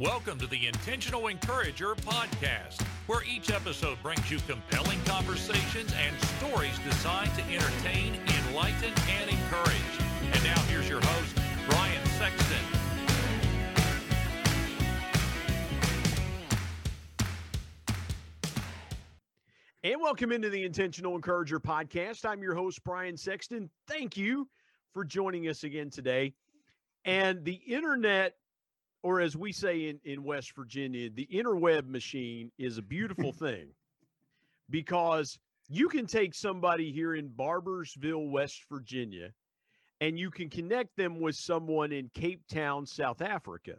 Welcome to the Intentional Encourager podcast, where each episode brings you compelling conversations and stories designed to entertain, enlighten, and encourage. And now here's your host, Brian Sexton. And welcome into the Intentional Encourager podcast. I'm your host, Brian Sexton. Thank you for joining us again today. And the internet or as we say in, in West Virginia, the interweb machine is a beautiful thing because you can take somebody here in Barboursville, West Virginia, and you can connect them with someone in Cape Town, South Africa.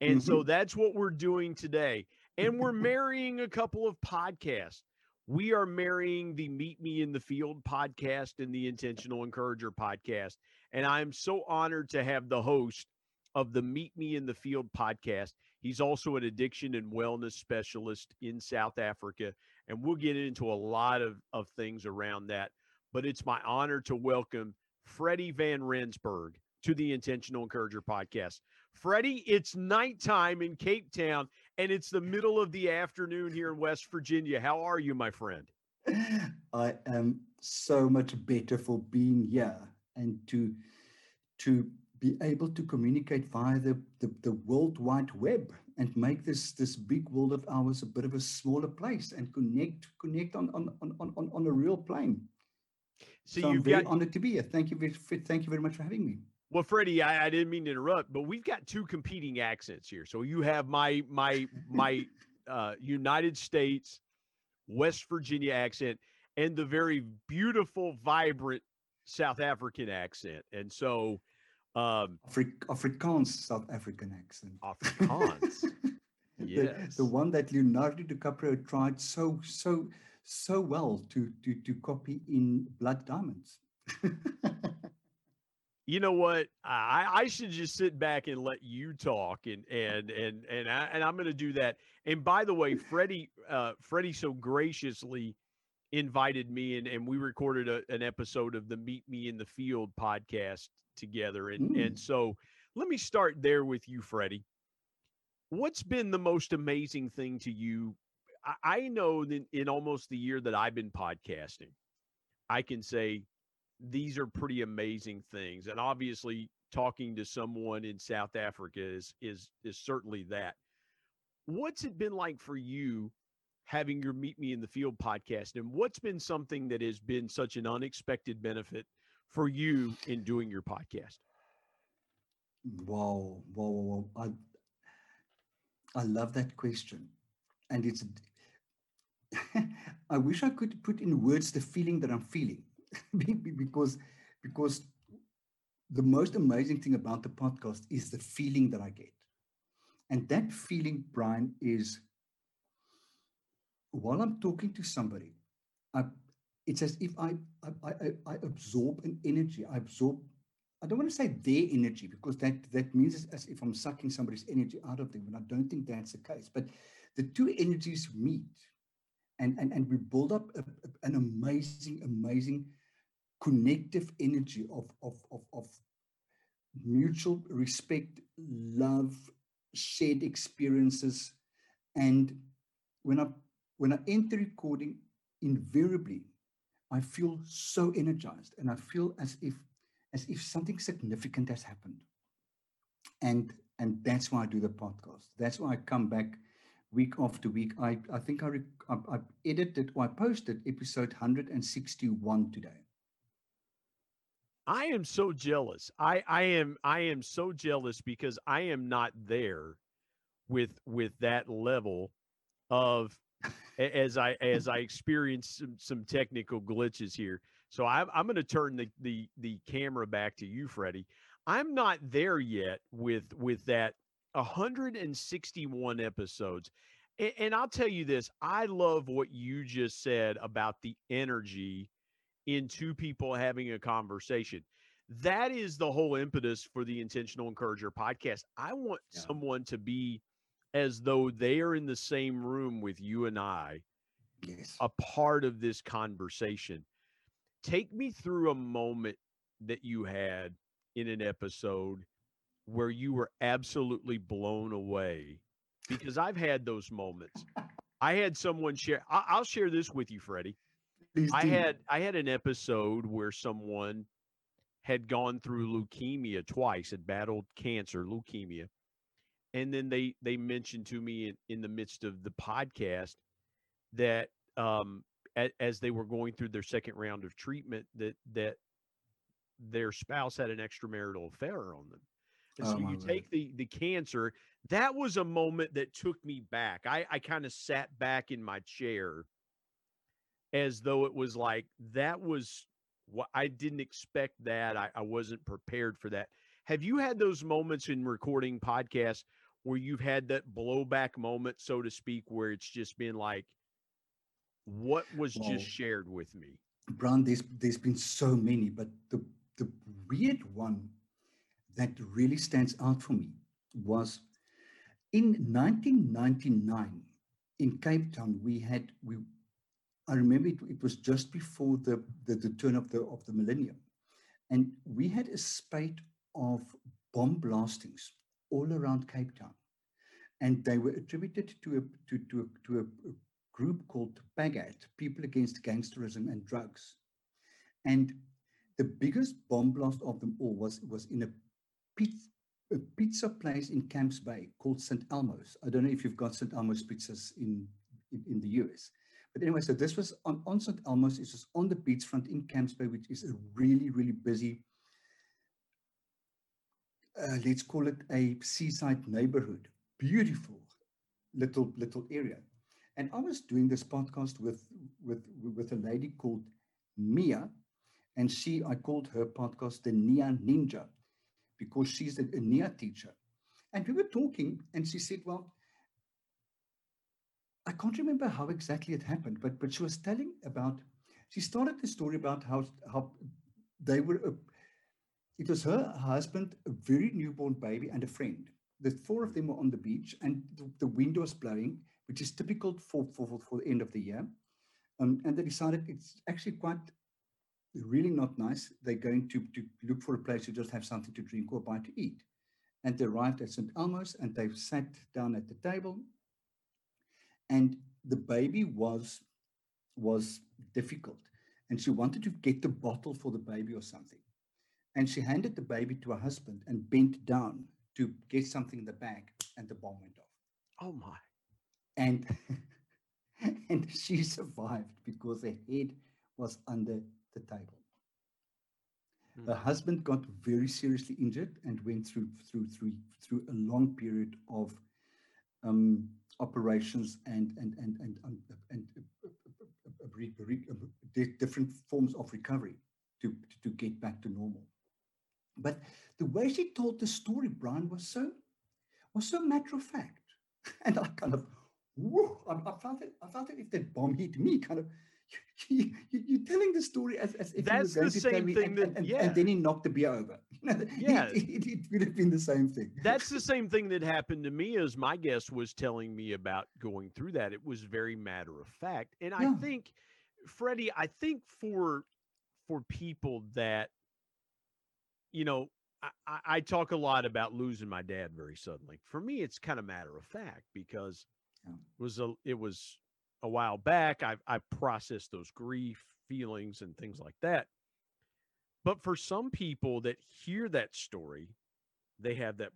And mm-hmm. so that's what we're doing today. And we're marrying a couple of podcasts. We are marrying the Meet Me in the Field podcast and the Intentional Encourager podcast. And I'm so honored to have the host of the Meet Me in the Field podcast. He's also an addiction and wellness specialist in South Africa. And we'll get into a lot of, of things around that. But it's my honor to welcome Freddie Van Rensburg to the Intentional Encourager podcast. Freddie, it's nighttime in Cape Town and it's the middle of the afternoon here in West Virginia. How are you, my friend? I am so much better for being here and to to be able to communicate via the, the, the World Wide Web and make this this big world of ours a bit of a smaller place and connect connect on on on on, on a real plane. So, so I'm very got, honored to be here. Thank you very thank you very much for having me. Well, Freddie, I, I didn't mean to interrupt, but we've got two competing accents here. So you have my my my uh, United States, West Virginia accent, and the very beautiful, vibrant South African accent. And so um, Afri- Afrikaans South African accent. Afrikaans. yes. The, the, one that Leonardo DiCaprio tried so so so well to to to copy in Blood Diamonds. you know what? I, I should just sit back and let you talk, and and and and I, and I'm going to do that. And by the way, Freddie, uh, Freddie so graciously invited me, and and we recorded a, an episode of the Meet Me in the Field podcast together. And mm. and so let me start there with you, Freddie. What's been the most amazing thing to you? I, I know that in almost the year that I've been podcasting, I can say these are pretty amazing things. And obviously talking to someone in South Africa is is is certainly that. What's it been like for you having your Meet Me in the Field podcast? And what's been something that has been such an unexpected benefit for you in doing your podcast? Wow, wow, wow. I, I love that question. And it's, I wish I could put in words the feeling that I'm feeling because, because the most amazing thing about the podcast is the feeling that I get. And that feeling, Brian, is while I'm talking to somebody, I it's as if I, I, I, I absorb an energy. I absorb, I don't want to say their energy because that, that means as if I'm sucking somebody's energy out of them. And I don't think that's the case. But the two energies meet and, and, and we build up a, a, an amazing, amazing connective energy of, of, of, of mutual respect, love, shared experiences. And when I when I enter recording, invariably I feel so energized and I feel as if as if something significant has happened. And and that's why I do the podcast. That's why I come back week after week. I, I think I, I, I edited or I posted episode 161 today. I am so jealous. I, I am I am so jealous because I am not there with with that level of as I as I experience some, some technical glitches here. So I'm I'm going to turn the, the the camera back to you, Freddie. I'm not there yet with with that 161 episodes. And, and I'll tell you this, I love what you just said about the energy in two people having a conversation. That is the whole impetus for the Intentional Encourager podcast. I want yeah. someone to be as though they are in the same room with you and I, yes. a part of this conversation. Take me through a moment that you had in an episode where you were absolutely blown away? Because I've had those moments. I had someone share. I, I'll share this with you, Freddie. Please I do. had I had an episode where someone had gone through leukemia twice, had battled cancer, leukemia, and then they they mentioned to me in, in the midst of the podcast that um a, as they were going through their second round of treatment that that their spouse had an extramarital affair on them. And Oh, so you take the the cancer. That was a moment that took me back. I I kind of sat back in my chair as though it was like that was what I didn't expect that. I, I wasn't prepared for that. Have you had those moments in recording podcasts where you've had that blowback moment, so to speak, where it's just been like, what was Well, just shared with me? Brian, there's there's been so many, but the the weird one that really stands out for me was in 1999 in Cape Town. We had we, I remember it, it was just before the, the the turn of the of the millennium, and we had a spate of bomb blastings all around Cape Town, and they were attributed to a to to a, to a, group called PAGAD, People Against Gangsterism and Drugs. And the biggest bomb blast of them all was, was in a pizza, a pizza place in Camps Bay called St. Elmo's. I don't know if you've got St. Elmo's pizzas in, in, in the US. But anyway, so this was on, on St. Elmo's. It was on the beachfront in Camps Bay, which is a really, really busy, uh, let's call it a seaside neighborhood. Beautiful little little area. And I was doing this podcast with with with a lady called Mia, and she I called her podcast the Nia Ninja because she's a, a Nia teacher. And we were talking, and she said, "Well, I can't remember how exactly it happened, but but she was telling about. She started the story about how how they were. It was her husband, a very newborn baby, and a friend. The four of them were on the beach, and the, wind was blowing, which is typical for, for, for- for the end of the year. Um, and they decided it's actually quite really not nice. They're going to, to look for a place to just have something to drink or buy to eat. And they arrived at St. Elmo's and they sat down at the table. And the baby was was difficult. And she wanted to get the bottle for the baby or something. And she handed the baby to her husband and bent down to get something in the bag, and the bomb went off Oh my. and and she survived because her head was under the table. Mm. Her husband got very seriously injured and went through through through through a long period of um, operations and and and and and, and, re- re- uh, different forms of recovery to to get back to normal. But the way she told the story, Brian, was so was so matter of fact, and I kind of, whoa, I, I felt it. I felt it if that bomb hit me, kind of. You, you, are telling the story as, as if That's you were the to same thing and, that- and, and, yeah. and then he knocked the beer over. You Yeah. it, it, it would have been the same thing. That's the same thing that happened to me as my guest was telling me about going through that. It was very matter of fact. And I think, Freddie, I think for for people that, you know, I, I, talk a lot about losing my dad very suddenly. For me, it's kind of matter of fact because Yeah. it was a it was a while back. I've I processed those grief feelings and things like that. But for some people that hear that story, they have that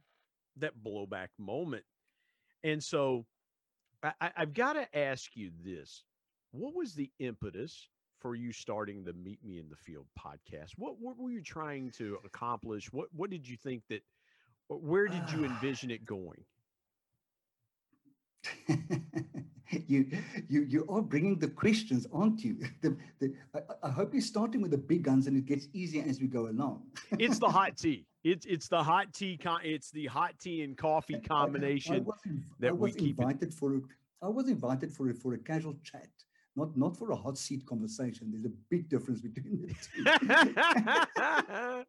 that blowback moment. And so I- I've got to ask you this. What was the impetus for you starting the Meet Me in the Field podcast? What what were you trying to accomplish? What what did you think that uh, where did you envision it going? you, you, you are bringing the questions, aren't you? The, the, I, I- I hope you're starting with the big guns and it gets easier as we go along. It's the hot tea. It's it's the hot tea con- it's the hot tea and coffee I- I combination. was, that I we was keep it- invited for a, I was invited for a, for a casual chat, not not for a hot seat conversation. There's a big difference between the two.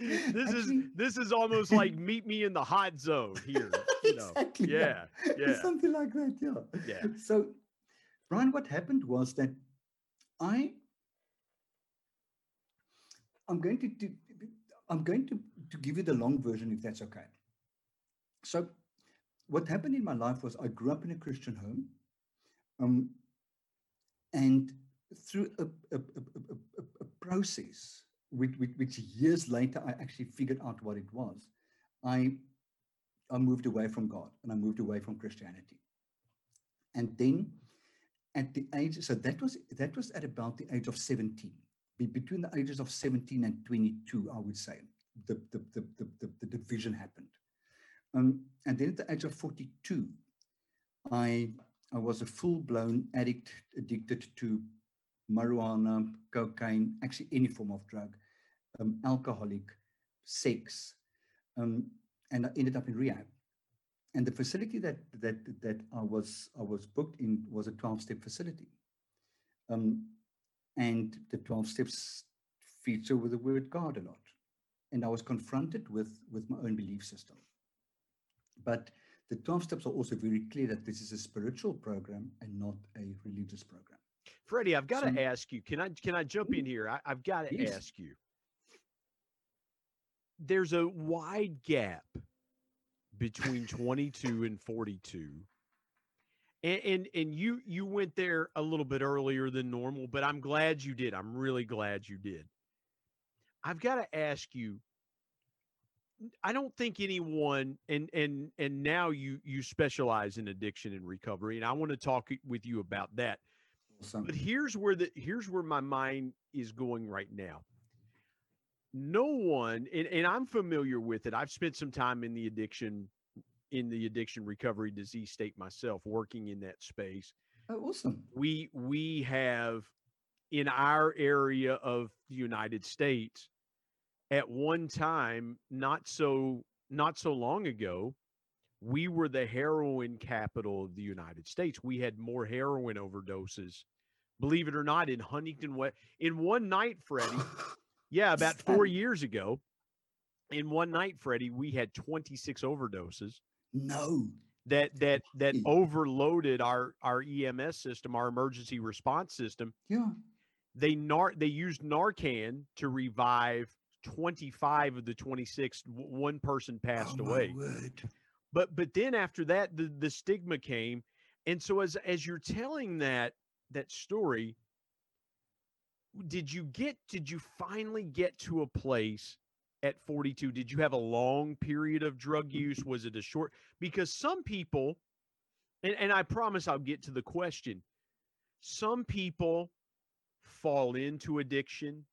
this is this is almost like meet me in the hot zone here. You know. exactly. Yeah, yeah. Something like that. Yeah. Yeah. So, Brian, what happened was that I, I'm going to do, I'm going to, to give you the long version, if that's okay. so what happened in my life was I grew up in a Christian home. Um, and through a, a, a, a process, which, which, which, years later I actually figured out what it was, I, I moved away from God and I moved away from Christianity. And then at the age, so that was that was at about the age of 17. Be, between the ages of 17 and 22, I would say, the, the, the, the, the, the division happened. Um, and then at the age of 42, I, I was a full-blown addict, addicted to marijuana, cocaine, actually any form of drug, um, alcoholic, sex, um, and I ended up in rehab. And the facility that that that I was I was booked in was a 12-step facility. Um, and the 12 steps feature with the word God a lot. And I was confronted with, with my own belief system. But the 12 steps are also very clear that this is a spiritual program and not a religious program. Freddie, I've got so, to ask you. Can I can I jump in mm-hmm. here? I, have got to yes. ask you. There's a wide gap between 22 and 42. And, and and you you went there a little bit earlier than normal, but I'm glad you did. I'm really glad you did. I've got to ask you I don't think anyone and and and now you you specialize in addiction and recovery and I want to talk with you about that. Awesome. But here's where the here's where my mind is going right now. No one and, and I'm familiar with it. I've spent some time in the addiction in the addiction recovery disease state myself working in that space. Oh, awesome. We we have in our area of the United States at one time, not so not so long ago, we were the heroin capital of the United States. We had more heroin overdoses, believe it or not, in Huntington. West. In one night, Freddie, yeah, about four years ago, in one night, Freddie, we had 26 overdoses. No. That that that overloaded our our EMS system, our emergency response system. Yeah. They nar they used Narcan to revive 25 of the 26 one person passed oh, away. but but then after that the the stigma came. And so as as you're telling that that story did you get did you finally get to a place at 42 did you have a long period of drug use? Was it a short because some people and, and i promise i'll get to the question. Some people fall into addiction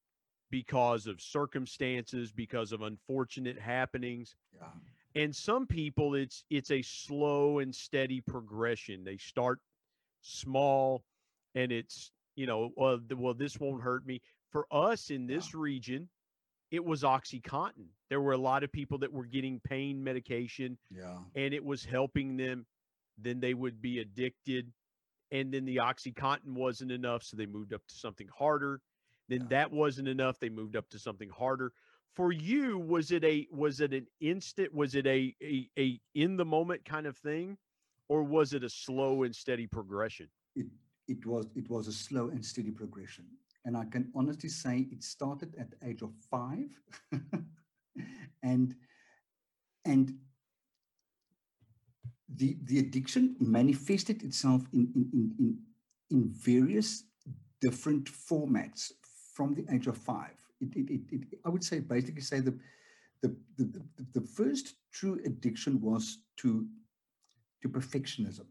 because of circumstances, because of unfortunate happenings. Yeah. And some people it's it's a slow and steady progression. They start small and it's, you know, well, well this won't hurt me. For us in this yeah. region, it was oxycontin. There were a lot of people that were getting pain medication yeah. and it was helping them. Then they would be addicted and then the oxycontin wasn't enough so they moved up to something harder then yeah. that wasn't enough. They moved up to something harder. For you, was it a was it an instant? Was it a a, a in the moment kind of thing, or was it a slow and steady progression? It it was it was a slow and steady progression, and I can honestly say it started at the age of five, and and the the addiction manifested itself in in in in, in various different formats from the age of five. It, it, it, I would say basically say the, the, the, the, the first true addiction was to, to perfectionism.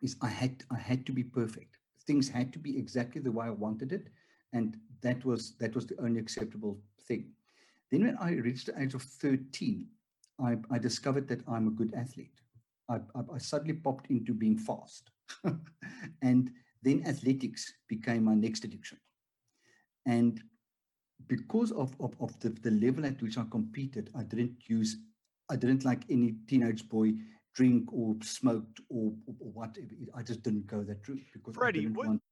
Is I had I had to be perfect. Things had to be exactly the way I wanted it, and that was that was the only acceptable thing. Then when I reached the age of 13, I, I discovered that I'm a good athlete. I, I, I suddenly popped into being fast. and then athletics became my next addiction. And because of, of, of the, the level at which I competed, I didn't use, I didn't like any teenage boy drink or smoked or, or, or whatever. I just didn't go that route because Freddie, what, want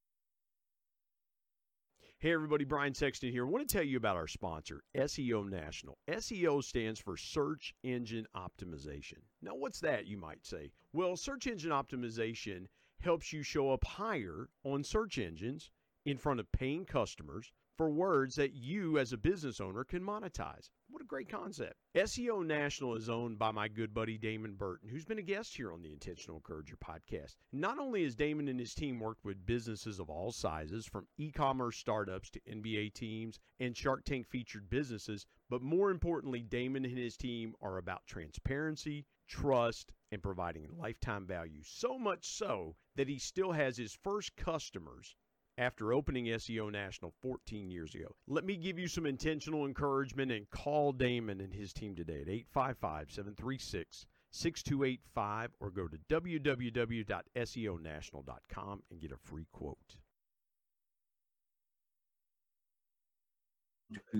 Hey, everybody, Brian Sexton here. I want to tell you about our sponsor, SEO National. SEO stands for Search Engine Optimization. Now, what's that, you might say? Well, search engine optimization helps you show up higher on search engines in front of paying customers for words that you as a business owner can monetize. What a great concept. SEO National is owned by my good buddy Damon Burton, who's been a guest here on the Intentional Encourager podcast. Not only has Damon and his team worked with businesses of all sizes, from e commerce startups to NBA teams and Shark Tank featured businesses, but more importantly, Damon and his team are about transparency, trust, and providing lifetime value. So much so that he still has his first customers after opening SEO National 14 years ago. Let me give you some intentional encouragement and call Damon and his team today at 855 736 6285 or go to www.seonational.com and get a free quote.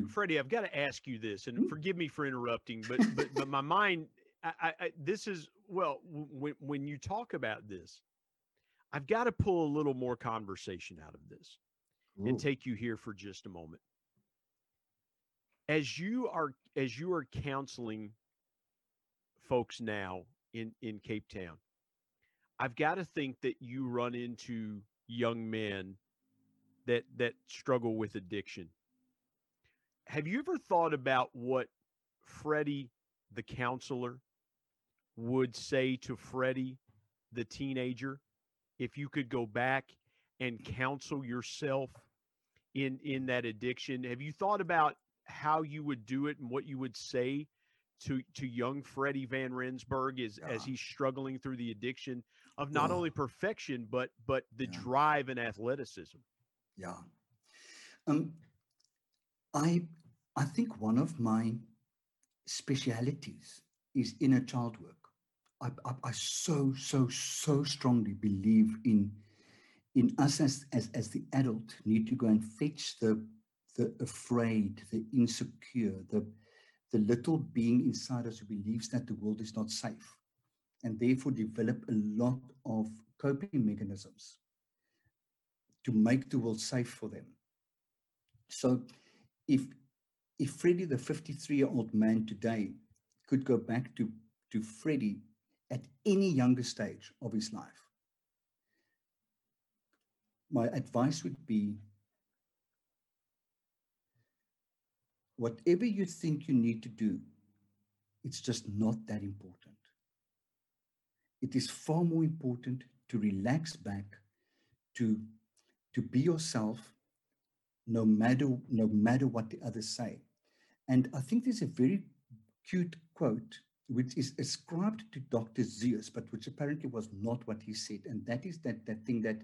Freddie, I've got to ask you this, and hmm? forgive me for interrupting, but but, but my mind, I, I, this is well, when when you talk about this, I've got to pull a little more conversation out of this Ooh. and take you here for just a moment. As you are as you are counseling folks now in in Cape Town, I've got to think that you run into young men that that struggle with addiction. Have you ever thought about what Freddie the counselor would say to Freddie the teenager if you could go back and counsel yourself in in that addiction have you thought about how you would do it and what you would say to to young Freddie Van Rensburg as yeah. as he's struggling through the addiction of not only perfection but but the yeah. drive and athleticism. Yeah. Um I I think one of my specialities is inner child work. I, I, I so so so strongly believe in in us as, as as the adult need to go and fetch the the afraid, the insecure, the the little being inside us who believes that the world is not safe, and therefore develop a lot of coping mechanisms to make the world safe for them. So, if if Freddie, the 53 year old man today, could go back to to Freddie at any younger stage of his life, my advice would be whatever you think you need to do, it's just not that important. It is far more important to relax back, to, to be yourself, no matter, no matter what the others say. And I think there's a very cute quote which is ascribed to Dr. Seuss, but which apparently was not what he said. And that is that, that thing that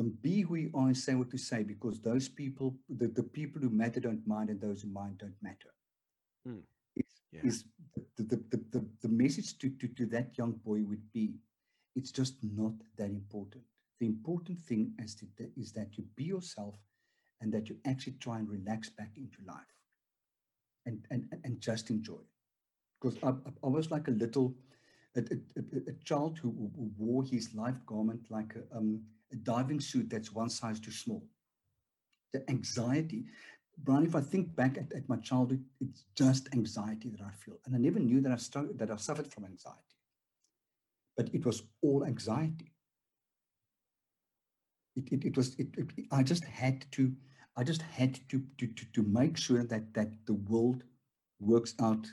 um, be who you are and say what to say, because those people, the, the people who matter don't mind and those who mind don't matter. Mm. Is, yeah. is the, the, the, the, the message to, to, to that young boy would be, it's just not that important. The important thing is, to, is that you be yourself and that you actually try and relax back into life and, and, and just enjoy because I, I, was like a little a, a, a child who, who, wore his life garment like a, um, a diving suit that's one size too small. The anxiety, Brian, if I think back at, at my childhood, it's just anxiety that I feel. And I never knew that I, started, that I suffered from anxiety. But it was all anxiety. It, it, it was, it, it, I just had to, I just had to, to, to, to make sure that, that the world works out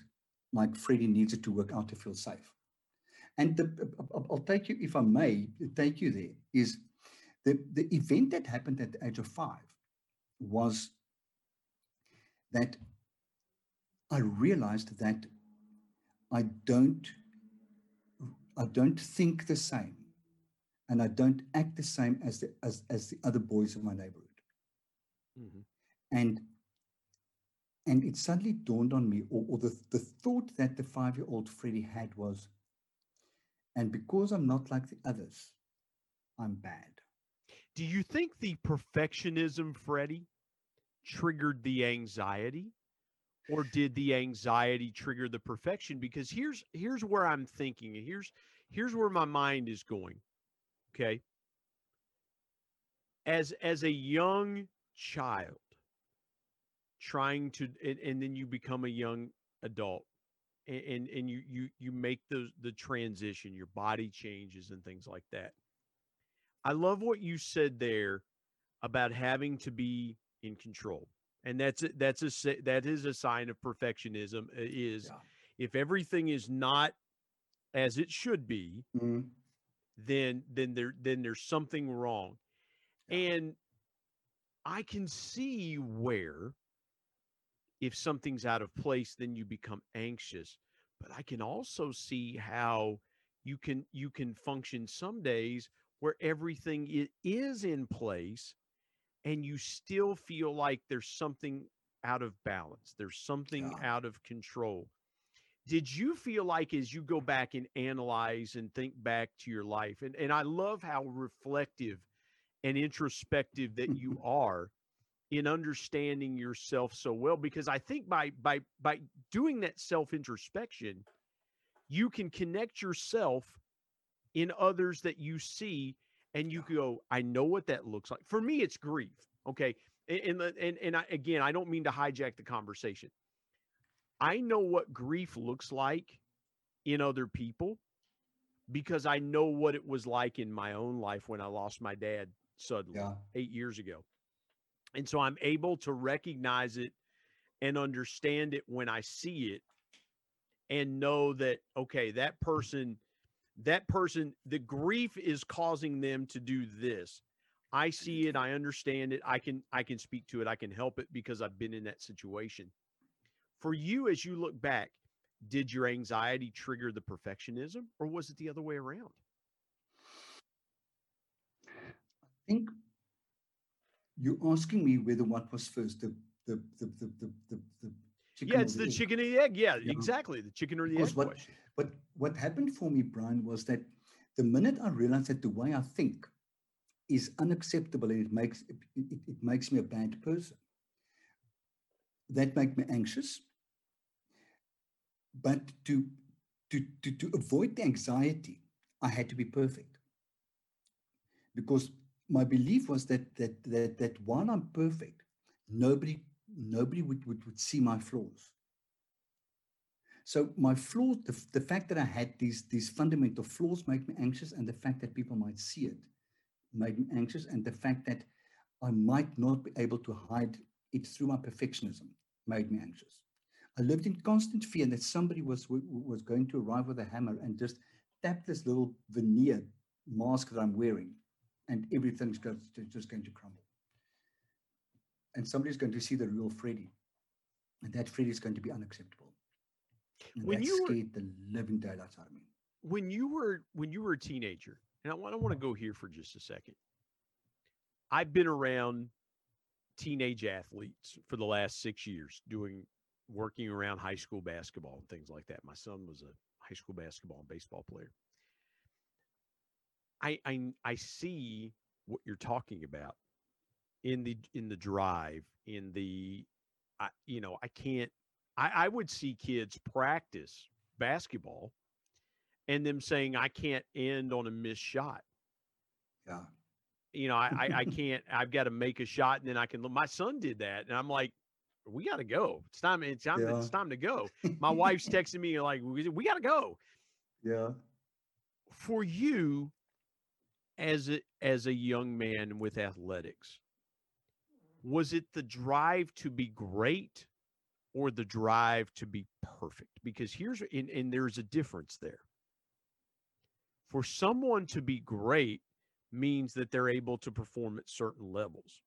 like Freddie needs it to work out to feel safe. And the, I'll take you, if I may, take you there, is the, the event that happened at the age of five was that I realized that I don't I don't think the same and I don't act the same as the as, as the other boys in my neighborhood. Mm-hmm. And and it suddenly dawned on me, or, or the, the thought that the five year old Freddie had was, and because I'm not like the others, I'm bad. Do you think the perfectionism, Freddie, triggered the anxiety? Or did the anxiety trigger the perfection? Because here's here's where I'm thinking, here's here's where my mind is going. Okay. As as a young child, trying to and, and then you become a young adult and, and and you you you make the the transition your body changes and things like that i love what you said there about having to be in control and that's a, that's a that is a sign of perfectionism. Is Yeah. if everything is not as it should be, Mm, then then there then there's something wrong, Yeah. and I can see where if something's out of place, then you become anxious. But I can also see how you can you can function some days where everything is in place and you still feel like there's something out of balance. There's something Yeah. out of control. Did you feel like as you go back and analyze and think back to your life, and, and I love how reflective and introspective that you are in understanding yourself so well because I think by by by doing that self introspection, you can connect yourself in others that you see and you go, I know what that looks like. For me, it's grief. Okay. And and and, and I, again, I don't mean to hijack the conversation. I know what grief looks like in other people because I know what it was like in my own life when I lost my dad suddenly yeah. eight years ago. And so I'm able to recognize it and understand it when I see it and know that, okay, that person, that person, the grief is causing them to do this. I see it, I understand it, I can I can speak to it, I can help it because I've been in that situation. For you, as you look back, did your anxiety trigger the perfectionism or was it the other way around? I think you're asking me whether what was first, the the the the the, the, the chicken Yeah, or it's the egg. chicken or the egg. Yeah, Yeah. exactly. The chicken or the egg what- question. But what happened for me, Brian, was that the minute I realized that the way I think is unacceptable and it makes it, it, it makes me a bad person, that made me anxious. But to, to to to avoid the anxiety, I had to be perfect. Because my belief was that that that that while I'm perfect, nobody nobody would, would, would see my flaws. So my flaws, the, the fact that I had these these fundamental flaws made me anxious, and the fact that people might see it made me anxious, and the fact that I might not be able to hide it through my perfectionism made me anxious. I lived in constant fear that somebody was was going to arrive with a hammer and just tap this little veneer mask that I'm wearing, and everything's just going to crumble. And somebody's going to see the real Freddy, and that Freddy is going to be unacceptable. And When that you were- the living daylights out of me. when you were when you were a teenager, and I want I want to go here for just a second. I've been around teenage athletes for the last six years, doing working around high school basketball and things like that. My son was a high school basketball and baseball player. I I I see what you're talking about in the in the drive in the I, you know I can't I, I would see kids practice basketball and them saying I can't end on a missed shot. Yeah. You know, I I, I can't. I've got to make a shot, and then I can. My son did that, and I'm like, we got to go. It's time. It's time. Yeah. It's time to go. My wife's texting me like, we, we got to go. Yeah. For you, as a as a young man with athletics, was it the drive to be great, or the drive to be perfect? Because here's and, and there's a difference there. For someone to be great means that they're able to perform at certain levels.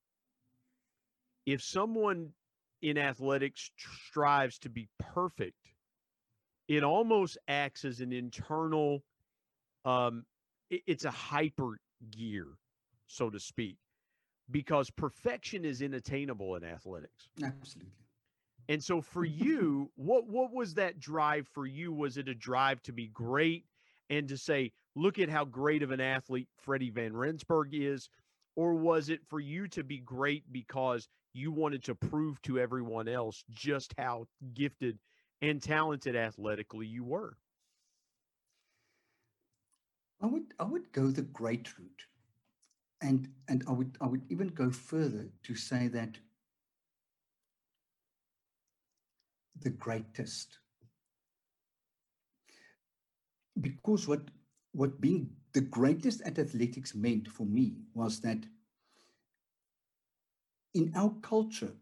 If someone in athletics strives to be perfect, it almost acts as an internal, um, it's a hyper gear, so to speak, because perfection is inattainable in athletics. Absolutely. And so for you, what what was that drive for you? Was it a drive to be great and to say, look at how great of an athlete Freddie Van Rensburg is? Or was it for you to be great because you wanted to prove to everyone else just how gifted and talented athletically you were? I would I would go the great route. And and I would I would even go further to say that the greatest. Because what what being the greatest at athletics meant for me was that in our culture,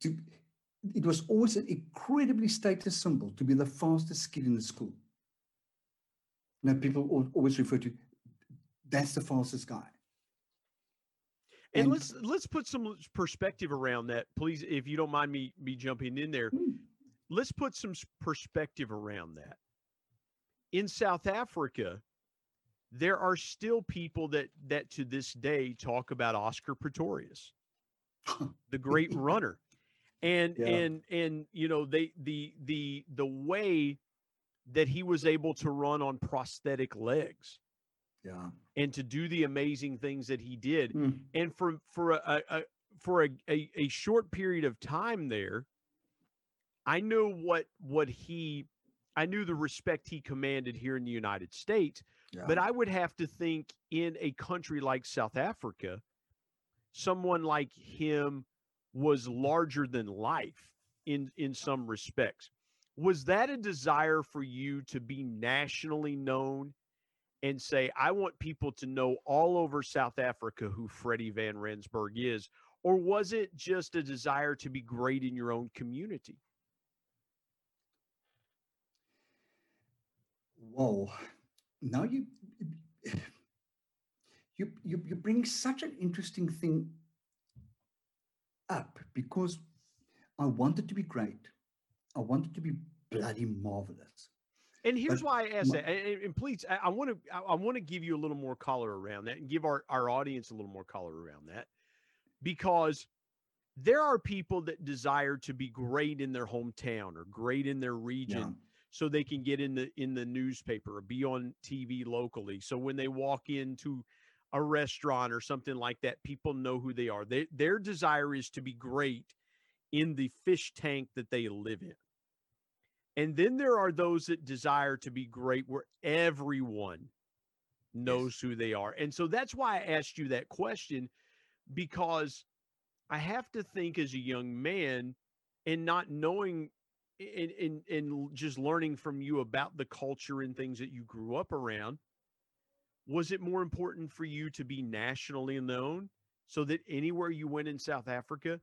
to it was always an incredibly status symbol to be the fastest kid in the school. Now people always refer to that's the fastest guy. And, and let's let's put some perspective around that, please, if you don't mind me me jumping in there. Hmm. Let's put some perspective around that. In South Africa, there are still people that that to this day talk about Oscar Pistorius, the great runner. And yeah. and and you know, they the the the way that he was able to run on prosthetic legs. Yeah. And to do the amazing things that he did. Mm. And for for a, a for a, a, a short period of time there, I know what what he I knew the respect he commanded here in the United States, yeah. but I would have to think in a country like South Africa, someone like him was larger than life in in some respects. Was that a desire for you to be nationally known and say, I want people to know all over South Africa who Freddie Van Rensburg is? Or was it just a desire to be great in your own community? Whoa. Now you you you, you bring such an interesting thing up because I wanted to be great. I want it to be bloody marvelous. And here's but, why I ask that. And, and please, I want to I, I want to give you a little more color around that, and give our our audience a little more color around that, because there are people that desire to be great in their hometown or great in their region. Yeah. So they can get in the in the newspaper or be on TV locally. So when they walk into a restaurant or something like that, people know who they are. They, their desire is to be great in the fish tank that they live in. And then there are those that desire to be great where everyone knows yes. who they are. And so that's why I asked you that question because I have to think as a young man and not knowing and, and, and just learning from you about the culture and things that you grew up around. Was it more important for you to be nationally known so that anywhere you went in South Africa,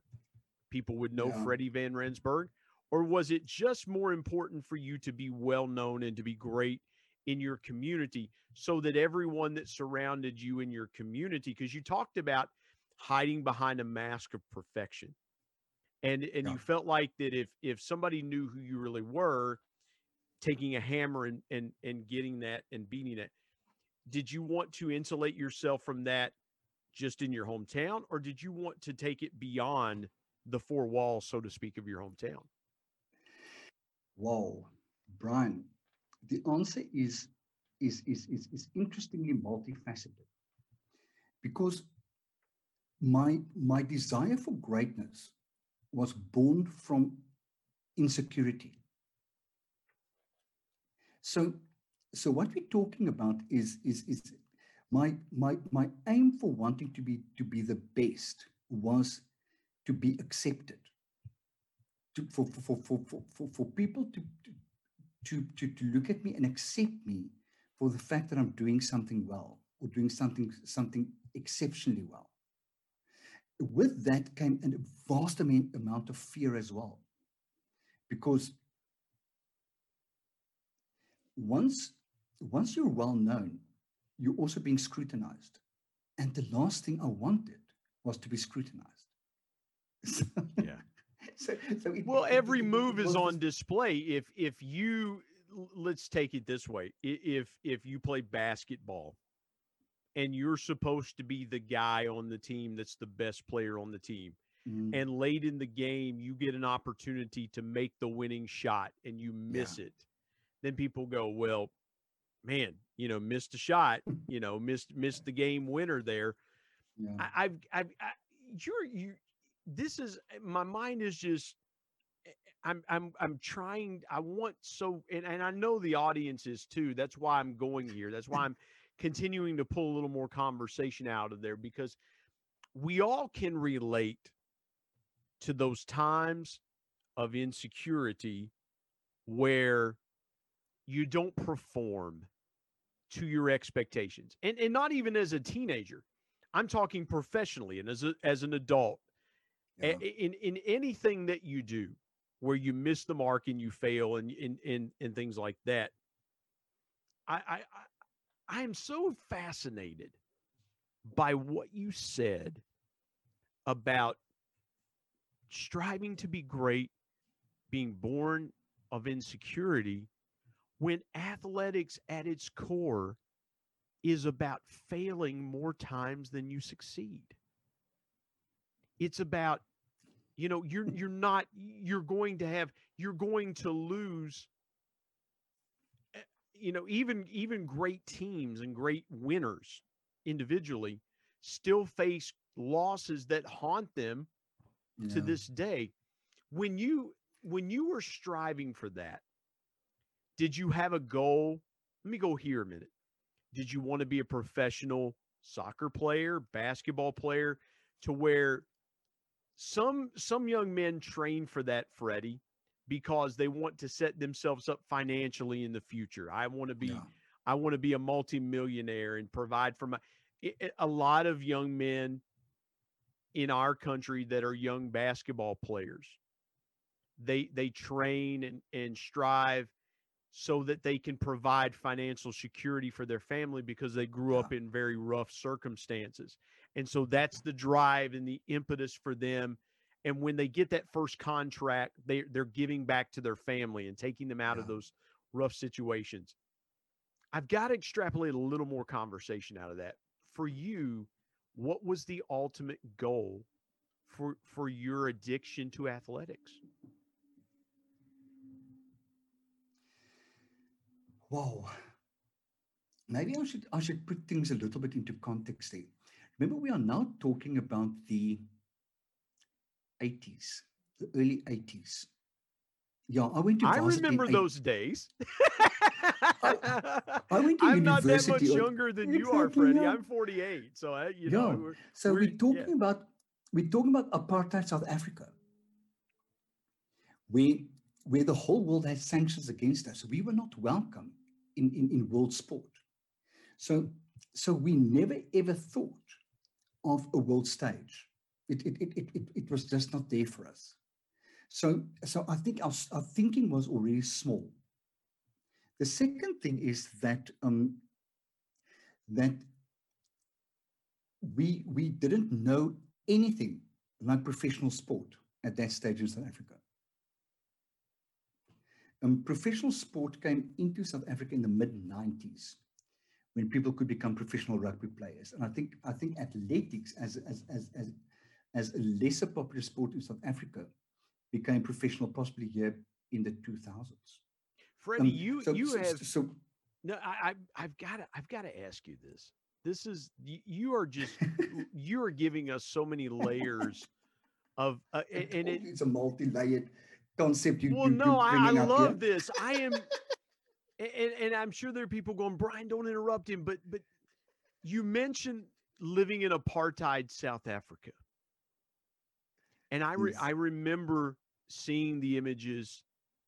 people would know yeah. Freddie Van Rensburg? Or was it just more important for you to be well known and to be great in your community so that everyone that surrounded you in your community, because you talked about hiding behind a mask of perfection. And and yeah. you felt like that if if somebody knew who you really were, taking a hammer and and and getting that and beating it, did you want to insulate yourself from that just in your hometown, or did you want to take it beyond the four walls, so to speak, of your hometown? Wow, Brian, the answer is, is, is, is, is interestingly multifaceted because my, my desire for greatness was born from insecurity. So, so what we're talking about is, is, is my, my, my aim for wanting to be, to be the best was to be accepted to, for, for, for, for, for, people to, to, to, to look at me and accept me for the fact that I'm doing something well or doing something, something exceptionally well. With that came a vast amount of fear as well. Because once, once you're well known, you're also being scrutinized. And the last thing I wanted was to be scrutinized. yeah so, so it, well, every move is on display. If if you let's take it this way, if if you play basketball and you're supposed to be the guy on the team that's the best player on the team. Mm-hmm. And late in the game, you get an opportunity to make the winning shot and you miss yeah. it. Then people go, well, man, you know, missed a shot, you know, missed missed the game winner there. Yeah. I, I've, I've, I, you're you this is eh, my mind is just eh, I'm I'm I'm trying I want so and, and I know the audience is too. That's why I'm going here. That's why I'm continuing to pull a little more conversation out of there because we all can relate to those times of insecurity where you don't perform to your expectations. And and not even as a teenager. I'm talking professionally and as a, as an adult A- in in anything that you do where you miss the mark and you fail and and and, and things like that I, I i i am so fascinated by what you said about striving to be great being born of insecurity when athletics at its core is about failing more times than you succeed it's about you know you're you're not you're going to have you're going to lose eh, you know even even great teams and great winners individually still face losses that haunt them to this day. When you when you were striving for that did you have a goal? Let me go here a minute. Did you want to be a professional soccer player basketball player to where some some young men train for that freddie because they want to set themselves up financially in the future i want to be Yeah. I want to be a multimillionaire and provide for my. A lot of young men in our country that are young basketball players, they they train and and strive so that they can provide financial security for their family because they grew Yeah. up in very rough circumstances. And so that's the drive and the impetus for them. And when they get that first contract, they they're giving back to their family and taking them out of those rough situations. I've got to extrapolate a little more conversation out of that. For you, what was the ultimate goal for for your addiction to athletics? Wow. Maybe I should I should put things a little bit into context there. Remember, we are now talking about the 80s, the early 80s. Yeah, I went to I remember those days. I went to I'm not that much university younger than you are, Freddie. yeah. I'm 48, so I, you know, Yeah. we're- So We're- we're talking yeah. about we're talking about apartheid South Africa, where where the whole world had sanctions against us. We were not welcome in, in, in world sport. So so we never ever thought of a world stage. It it, it, it, it, was just not there for us. So so I think our, our thinking was already small. The second thing is that um, that we we didn't know anything like professional sport at that stage in South Africa. Um, professional sport came into South Africa in the mid 90s when people could become professional rugby players. And I think I think athletics as as as as, as a lesser popular sport in South Africa became professional possibly here in the 2000s. Freddie, Um, you so- you so- have so no. I, I I've got to I've got to ask you this. This is you, are just you are giving us so many layers of uh, and, and it, it's a multi-layered concept. You, well you, no I, I love here. this i am and, and i'm sure there are people going brian don't interrupt him but but you mentioned living in apartheid south africa. And i re- i remember seeing the images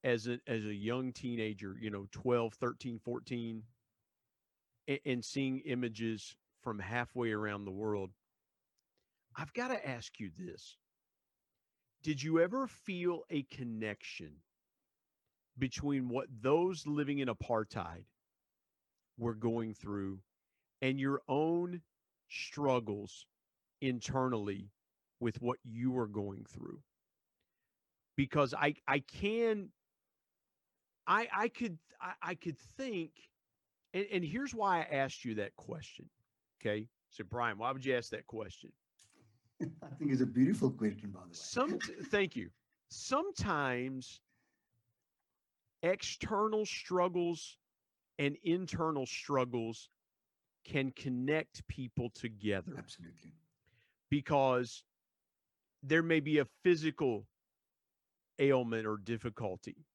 as a as a young teenager you know 12 13 14 and, and seeing images from halfway around the world. I've got to ask you this. Did you ever feel a connection between what those living in apartheid were going through and your own struggles internally with what you were going through. Because i i can i i could i, I could think and, and here's why i asked you that question okay? So brian why would you ask that question? I think it's a beautiful question, by the way. some thank you. Sometimes external struggles and internal struggles can connect people together Absolutely. because there may be a physical ailment or difficulty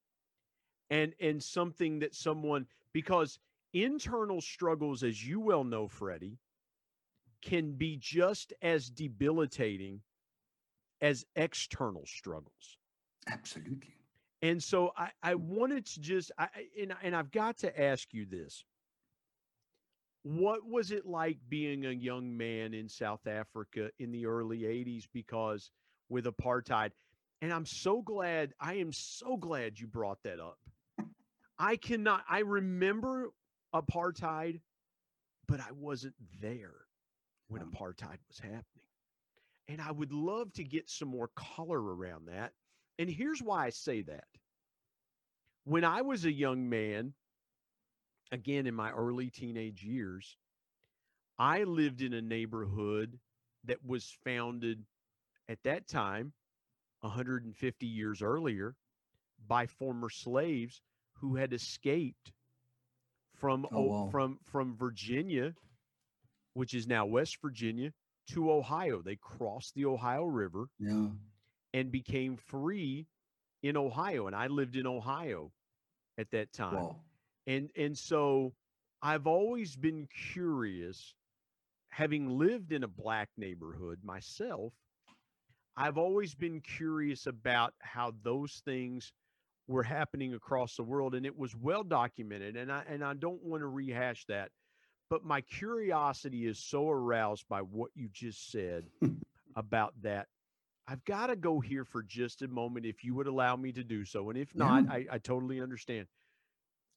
and and something that someone because internal struggles as you well know Freddie can be just as debilitating as external struggles Absolutely. And so I, I wanted to just I and, and I've got to ask you this. What was it like being a young man in South Africa in the early 80s? Because with apartheid. And I'm so glad, I am so glad you brought that up. I cannot, I remember apartheid, but I wasn't there when apartheid was happening. And I would love to get some more color around that. And here's why I say that. When I was a young man, again in my early teenage years, I lived in a neighborhood that was founded at that time, 150 years earlier, by former slaves who had escaped from Oh, wow. from from Virginia, which is now West Virginia, to Ohio. They crossed the Ohio River Yeah. And became free in Ohio. And I lived in Ohio at that time. Wow. And and so I've always been curious, having lived in a black neighborhood myself, I've always been curious about how those things were happening across the world and it was well documented and I and I don't want to rehash that but my curiosity is so aroused by what you just said about that I've got to go here for just a moment if you would allow me to do so and if not Yeah. I, I totally understand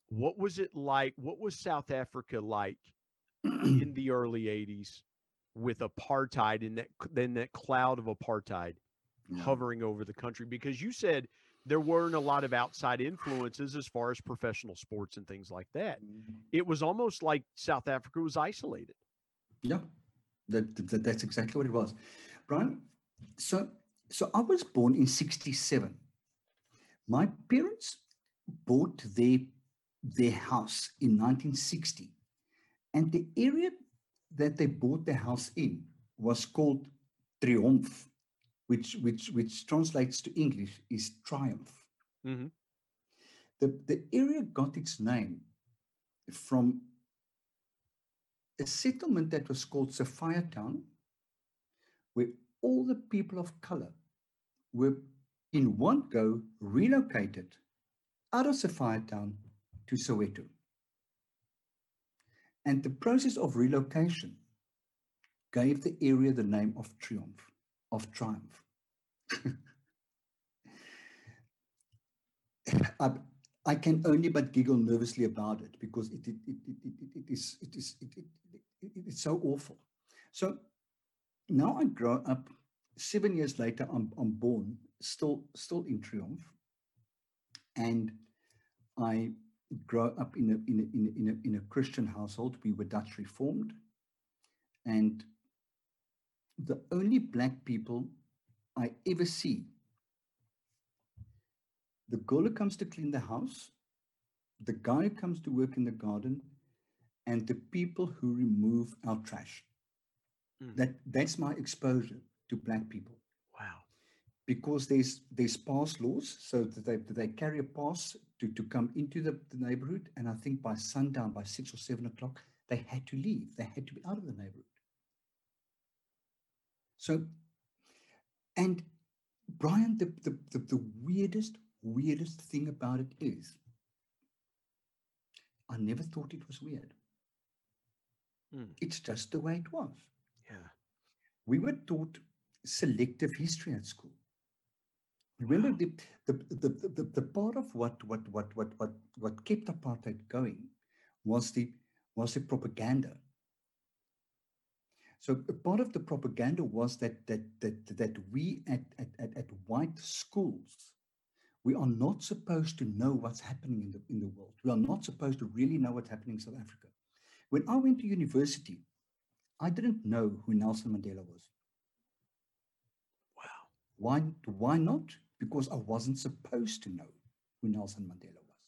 what was it like what was South Africa like in the early 80s with apartheid and that then that cloud of apartheid Yeah. hovering over the country because you said there weren't a lot of outside influences as far as professional sports and things like that. Mm. It was almost like South Africa was isolated. Yeah, that, that that's exactly what it was, Brian. So so I was born in '67. My parents bought their their house in 1960, and the area that they bought the house in was called Triomf, which which which translates to English is triumph. Mhm. The the area got its name from a settlement that was called Sophiatown, where all the people of color were in one go relocated out of Sophiatown to Soweto. And the process of relocation gave the area the name of Triumph, of Triumph. I, I can only but giggle nervously about it because it, it, it, it, it, is it is it, it, it's so awful. So now I grow up. Seven years later, I'm I'm born still still in Triumph, and I grow up in a in a, in a, in a, in a Christian household. We were Dutch Reformed, and the only black people I ever see the girl who comes to clean the house, the guy who comes to work in the garden, and the people who remove our trash. Mm. That that's my exposure to black people Wow. because there's there's pass laws, so that they that they carry a pass to, to come into the, the neighborhood, and I think by sundown, by six or seven o'clock, they had to leave. They had to be out of the neighborhood. So, and Brian, the, the, the, the weirdest, weirdest thing about it is I never thought it was weird. Mm. It's just the way it was. Yeah. We were taught selective history at school. Remember Wow. the, the, the, the, the, part of what, what, what, what, what, what kept apartheid going was the, was the propaganda. So part of the propaganda was that that that that we at, at, at, at white schools, we are not supposed to know what's happening in the in the world. We are not supposed to really know what's happening in South Africa. When I went to university, I didn't know who Nelson Mandela was. Why why not? Because I wasn't supposed to know who Nelson Mandela was.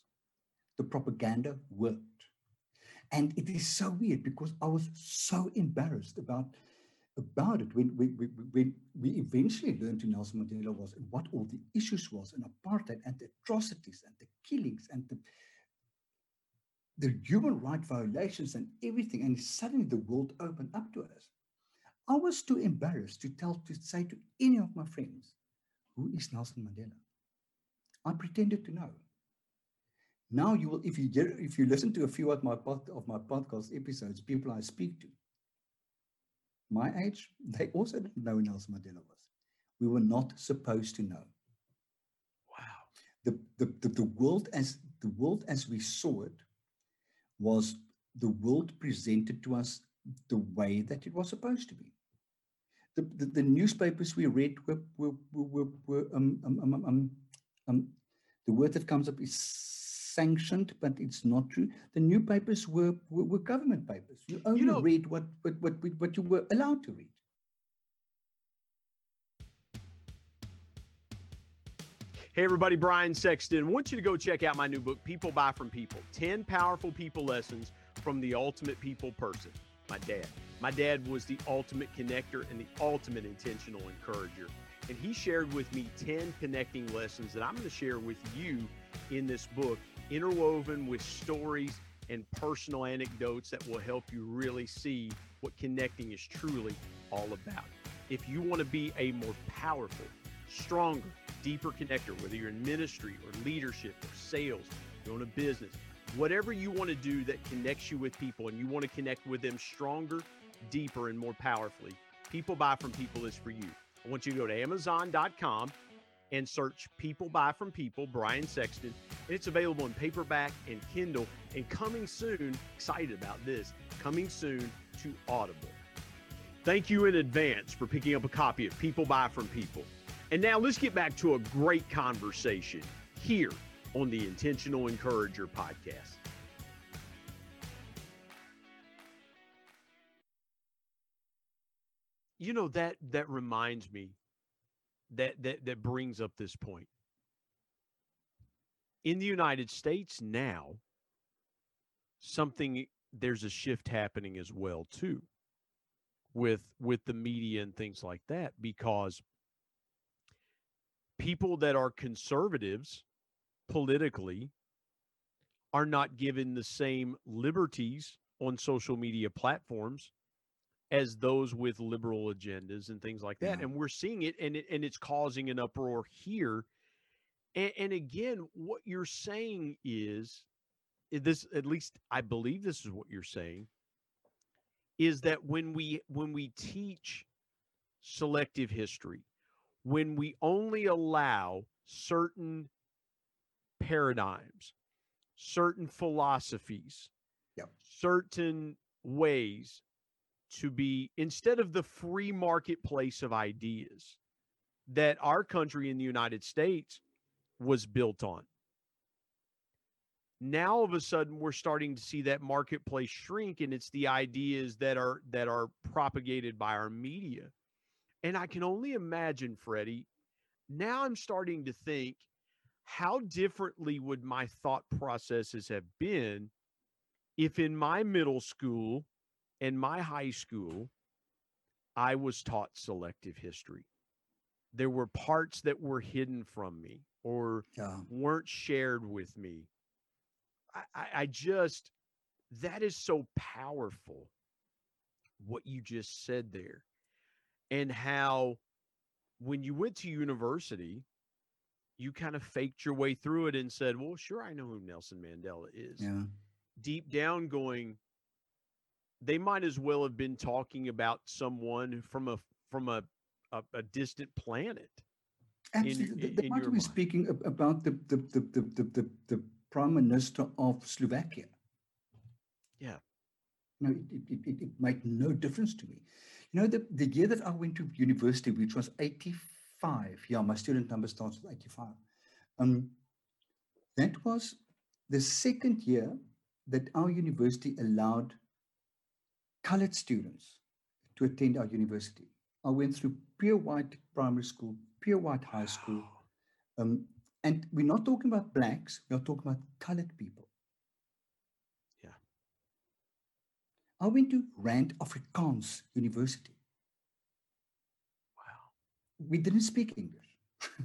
The propaganda worked. And it is so weird because I was so embarrassed about about it when we, we, when we eventually learned who Nelson Mandela was and what all the issues was and apartheid and the atrocities and the killings and the the human right violations and everything. And suddenly the world opened up to us. I was too embarrassed to tell to say to any of my friends, who is Nelson Mandela? I pretended to know. Now you will, if you get, if you listen to a few of my pod, of my podcast episodes, people I speak to, my age, they also didn't know who Nelson Mandela was. we were not supposed to know. Wow. The, the, the, the world as the world as we saw it was the world presented to us the way that it was supposed to be. The, the, the newspapers we read were, were, were, were um, um, um, um, um, the word that comes up is sanctioned, but it's not true. The newspapers were, were, were government papers. You only know- read what, what, what, what you were allowed to read. Hey, everybody, Brian Sexton. I want you to go check out my new book, People Buy From People 10 Powerful People Lessons from the Ultimate People Person. My dad. My dad was the ultimate connector and the ultimate intentional encourager. And he shared with me 10 connecting lessons that I'm going to share with you in this book, interwoven with stories and personal anecdotes that will help you really see what connecting is truly all about. If you want to be a more powerful, stronger, deeper connector, whether you're in ministry or leadership or sales, you own a business, whatever you want to do that connects you with people and you want to connect with them stronger, deeper, and more powerfully, People Buy From People is for you. I want you to go to Amazon.com and search People Buy From People, Brian Sexton. And it's available in paperback and Kindle. And coming soon, excited about this, coming soon to Audible. Thank you in advance for picking up a copy of People Buy From People. And now let's get back to a great conversation here on the Intentional Encourager podcast. You know that that reminds me that that that brings up this point. In the United States now, something there's a shift happening as well too with with the media and things like that because people that are conservatives politically are not given the same liberties on social media platforms as those with liberal agendas and things like that Yeah. and we're seeing it and it, and it's causing an uproar here and, and again what you're saying is this at least i believe this is what you're saying is that when we when we teach selective history when we only allow certain paradigms certain philosophies Yep. certain ways to be instead of the free marketplace of ideas that our country in the United States was built on. Now all of a sudden we're starting to see that marketplace shrink and it's the ideas that are that are propagated by our media. And I can only imagine Freddie, now I'm starting to think how differently would my thought processes have been if in my middle school and my high school I was taught selective history. There were parts that were hidden from me or Yeah. weren't shared with me. I, I, I just, that is so powerful, what you just said there. And how, when you went to university, you kind of faked your way through it and said, Well, sure, I know who Nelson Mandela is. Yeah. Deep down, going, they might as well have been talking about someone from a from a a, a distant planet. Absolutely. in- They- they in might speaking about the, the, the, the, the, the, the prime minister of Slovakia. Yeah. No, it, it, it, it, it made no difference to me. You know, the, the year that I went to university, which was 85, yeah, my student number starts with 85. Um, that was the second year that our university allowed colored students to attend our university. I went through pure white primary school, pure white high school. Um, and we're not talking about blacks, we're talking about colored people. Yeah. I went to Rand Afrikaans University. We didn't speak English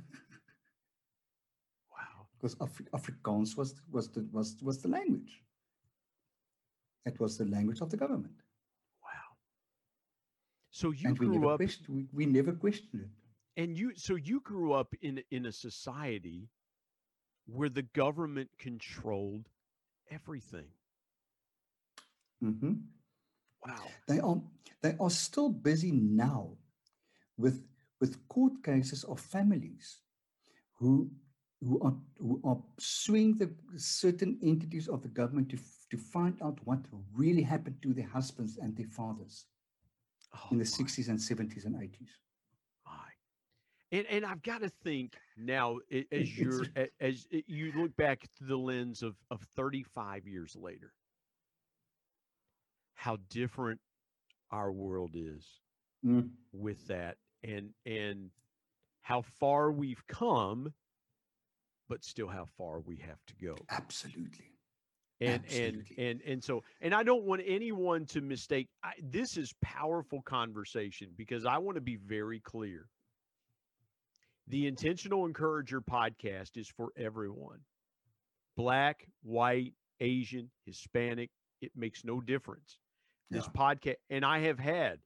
Wow. because Afri- Afrikaans was, was, the, was, was the language. It was the language of the government. Wow. So you and we grew never, up question, we, we never questioned it. and you so you grew up in in a society where the government controlled everything. Mhm. Wow. They are they are still busy now with with court cases of families who who are who are suing the certain entities of the government to to find out what really happened to their husbands and their fathers oh, in the my. 60s and 70s and 80s. My. And and I've got to think now as you're as you look back through the lens of of 35 years later how different our world is mm. with that and and how far we've come but still how far we have to go. Absolutely. And absolutely. and and and so and i don't want anyone to mistake I, this is powerful conversation because i want to be very clear. The intentional encourager podcast is for everyone. Black white asian hispanic it makes no difference. This podcast and i have had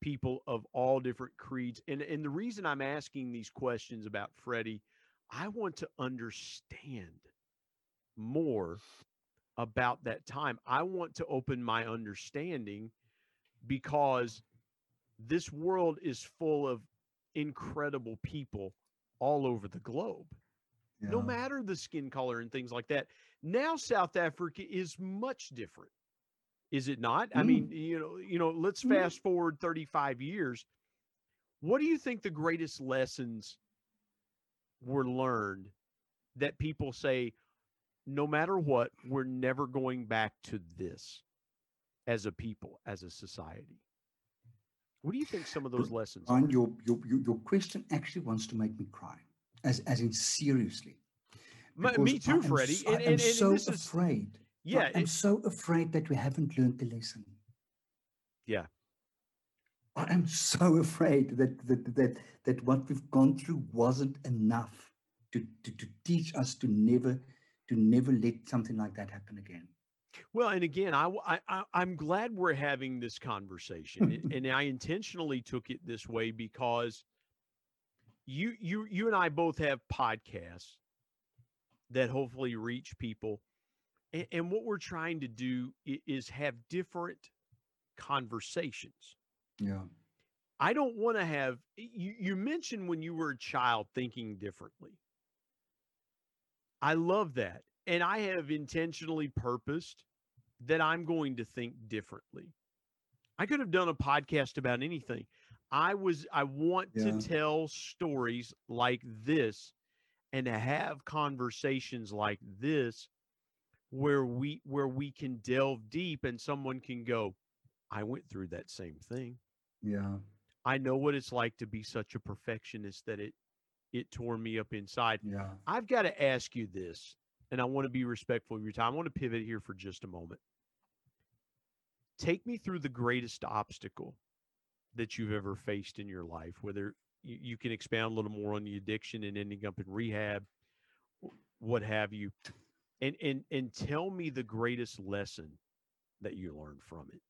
people of all different creeds and and the reason i'm asking these questions about freddie i want to understand more about that time. I want to open my understanding because this world is full of incredible people all over the globe yeah. no matter the skin color and things like that. Now south africa is much different is it not? Mm. I mean, you know, you know, let's mm. fast forward 35 years. What do you think the greatest lessons were learned that people say, no matter what, we're never going back to this as a people, as a society? What do you think some of those lessons are? Your, your, your question actually wants to make me cry, as, as in seriously. me too, Freddie. And, and, and, so afraid yeah. I'm so afraid that we haven't learned the lesson. Yeah. I am so afraid that that that that what we've gone through wasn't enough to, to, to teach us to never to never let something like that happen again. Well, and again, I, I I'm glad we're having this conversation, and I intentionally took it this way because you you you and I both have podcasts that hopefully reach people and, and what we're trying to do is have different conversations. Yeah. I don't want to have you you mentioned when you were a child thinking differently. I love that. And I have intentionally purposed that I'm going to think differently. I could have done a podcast about anything. I was I want yeah. to tell stories like this and to have conversations like this where we where we can delve deep and someone can go i went through that same thing. Yeah. I know what it's like to be such a perfectionist that it it tore me up inside. Yeah. I've got to ask you this and i want to be respectful of your time. I want to pivot here for just a moment. Take me through the greatest obstacle that you've ever faced in your life whether you, you can expand a little more on the addiction and ending up in rehab what have you and and and tell me the greatest lesson that you learned from it.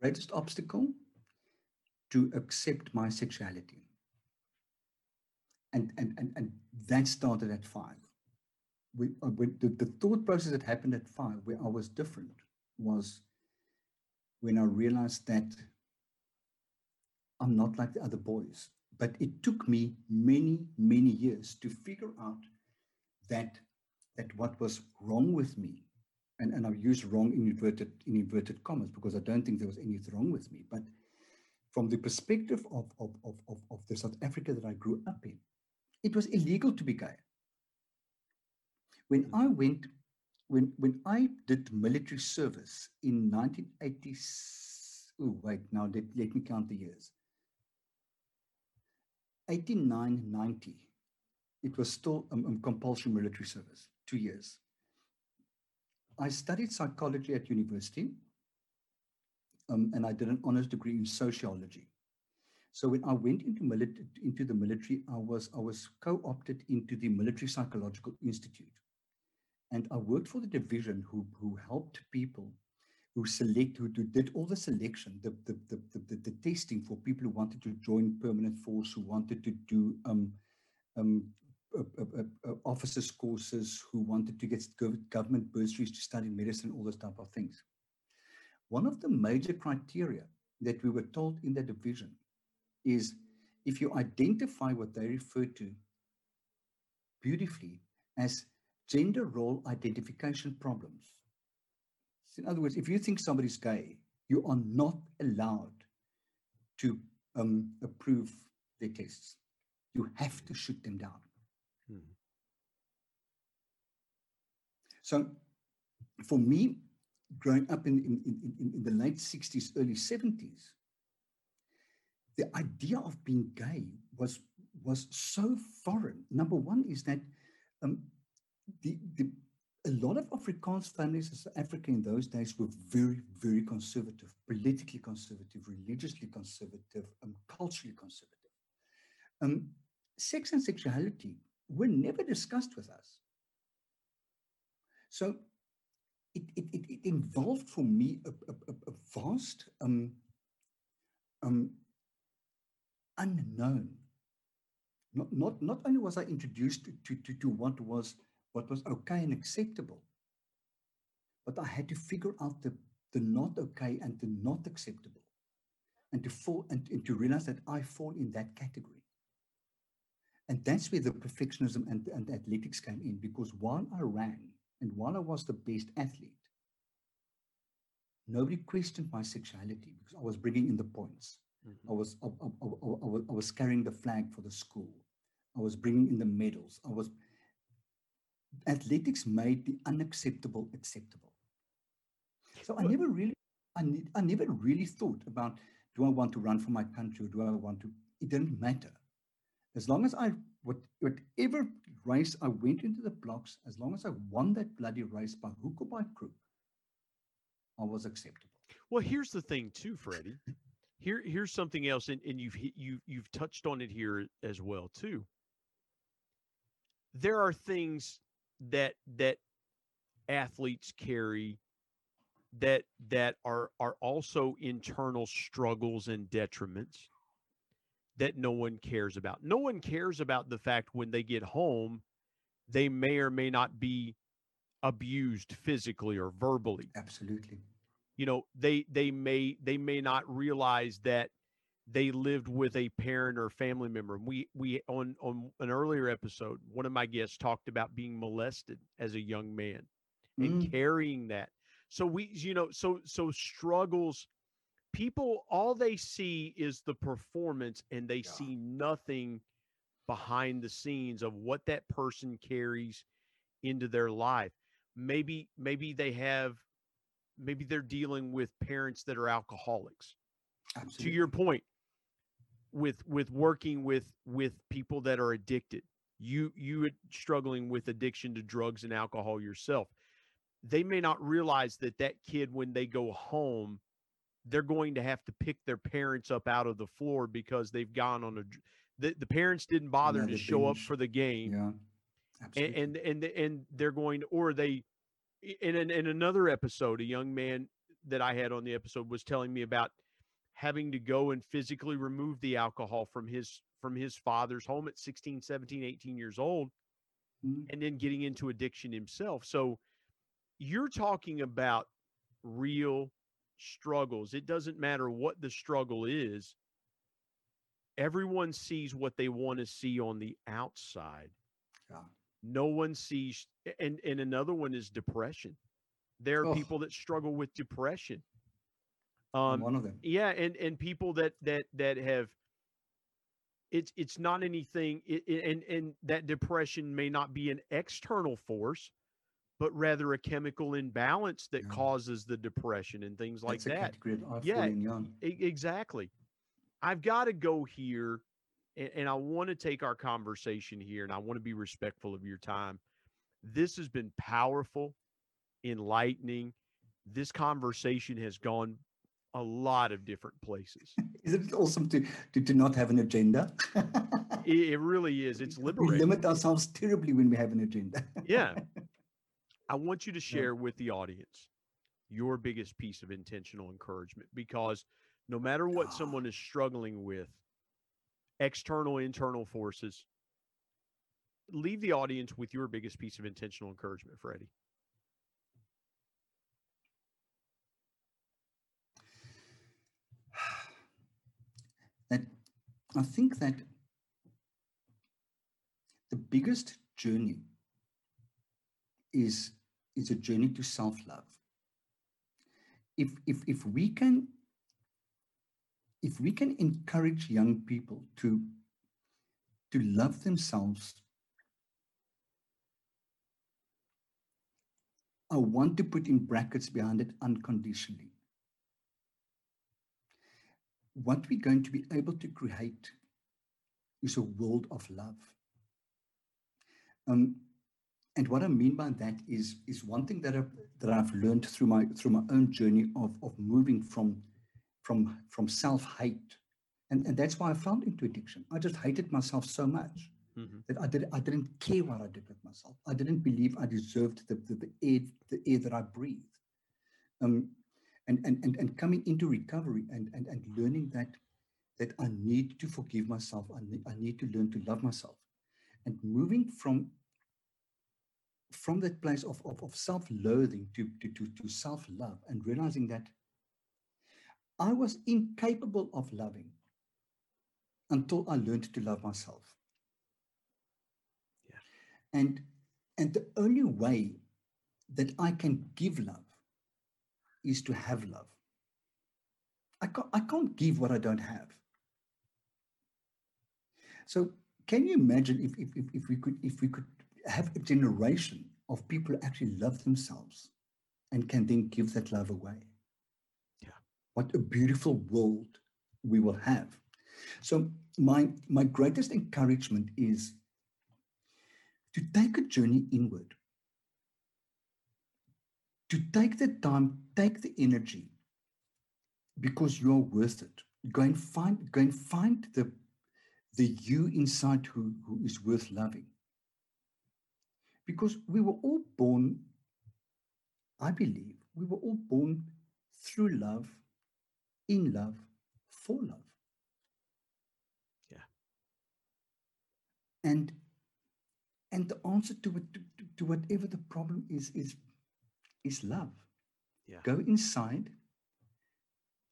Greatest obstacle? To accept my sexuality. And and and, and that started at five. We, uh, the, the thought process that happened at five where i was different was when i realized that i'm not like the other boys but it took me many many years to figure out that that what was wrong with me, and, and I use wrong in inverted, in inverted commas because I don't think there was anything wrong with me, but from the perspective of, of, of, of, of the South Africa that I grew up in, it was illegal to be gay. When hmm. I went, when, when I did military service in 1980, oh, wait, now let, let me count the years. 89, 90, it was still a, a compulsory military service two years. I studied psychology at university, um, and I did an honors degree in sociology. So when I went into, mili- into the military, I was I was co-opted into the Military Psychological Institute, and I worked for the division who who helped people who select who, did all the selection, the the, the the, testing for people who wanted to join permanent force, who wanted to do um, um, officers courses who wanted to get government bursaries to study medicine, all those type of things. One of the major criteria that we were told in that division is if you identify what they refer to beautifully as gender role identification problems. So in other words, if you think somebody's gay, you are not allowed to um, approve their tests. You have to shoot them down. So for me, growing up in, in, in, in the late 60s, early 70s, the idea of being gay was was so foreign. Number one is that um, the, the a lot of Afrikaans families in South Africa in those days were very, very conservative, politically conservative, religiously conservative, um, culturally conservative. Um, sex and sexuality were never discussed with us. So it, it, it, it involved for me a, a, a vast um, um, unknown. Not, not, not only was I introduced to, to, to what was what was okay and acceptable, but I had to figure out the, the not okay and the not acceptable and to fall and, and to realize that I fall in that category. And that's where the perfectionism and, and athletics came in because while I ran and while I was the best athlete, nobody questioned my sexuality because I was bringing in the points. Mm-hmm. I, was, I, I, I, I, was carrying the flag for the school. I was bringing in the medals. I was. Athletics made the unacceptable acceptable. So I never really, I, ne- I never really thought about do I want to run for my country or do I want to? It didn't matter. As long as I, what, whatever race I went into the blocks, as long as I won that bloody race by hook or by crook, I was acceptable. Well, here's the thing, too, Freddie. Here, here's something else, and, and you've you you've touched on it here as well, too. There are things that that athletes carry that that are are also internal struggles and detriments that no one cares about. No one cares about the fact when they get home they may or may not be abused physically or verbally. Absolutely. You know, they they may they may not realize that they lived with a parent or family member. We we on on an earlier episode, one of my guests talked about being molested as a young man and mm. carrying that. So we you know so so struggles people all they see is the performance and they yeah. see nothing behind the scenes of what that person carries into their life maybe maybe they have maybe they're dealing with parents that are alcoholics Absolutely. to your point with with working with with people that are addicted you you struggling with addiction to drugs and alcohol yourself they may not realize that that kid when they go home they're going to have to pick their parents up out of the floor because they've gone on a the, the parents didn't bother to show binge. up for the game yeah Absolutely. and and and, and they're going to, or they in, in in another episode a young man that i had on the episode was telling me about having to go and physically remove the alcohol from his from his father's home at 16 17 18 years old mm-hmm. and then getting into addiction himself so you're talking about real struggles it doesn't matter what the struggle is everyone sees what they want to see on the outside yeah. no one sees and and another one is depression there are oh. people that struggle with depression um, one of them. Yeah, and and people that that that have it's it's not anything it, it, and and that depression may not be an external force but rather a chemical imbalance that yeah. causes the depression and things like That's that uh, yeah exactly i've got to go here and, and i want to take our conversation here and i want to be respectful of your time this has been powerful enlightening this conversation has gone a lot of different places. Isn't it awesome to, to, to not have an agenda? it, it, really is. It's liberating. We limit ourselves terribly when we have an agenda. yeah. I want you to share with the audience your biggest piece of intentional encouragement because no matter what someone ah. is struggling with, external, internal forces, leave the audience with your biggest piece of intentional encouragement, Freddie. That I think that the biggest journey is is a journey to self-love. If if if we can if we can encourage young people to to love themselves I want to put in brackets behind it unconditionally. What we're going to be able to create is a world of love. Um, and what I mean by that is, is one thing that I've, that I've learned through my through my own journey of, of moving from from from self-hate. And, and that's why I fell into addiction. I just hated myself so much mm-hmm. that I did I didn't care what I did with myself. I didn't believe I deserved the, the, the air the air that I breathed. Um, and, and and and coming into recovery and and, and learning that that I need to forgive myself. I need, I need to learn to love myself. And moving from from that place of, of, of self-loathing to, to, to, to self-love and realizing that I was incapable of loving until I learned to love myself. Yeah. And and the only way that I can give love is to have love. I can't, I can't give what I don't have. So can you imagine if, if, if, if we could if we could have a generation of people actually love themselves and can then give that love away? Yeah. What a beautiful world we will have. So my my greatest encouragement is to take a journey inward. To take the time, take the energy, because you're worth it. Go and find, go and find the the you inside who, who is worth loving. Because we were all born, I believe, we were all born through love, in love, for love. Yeah. And and the answer to, it, to, to whatever the problem is is is love. Yeah. Go inside,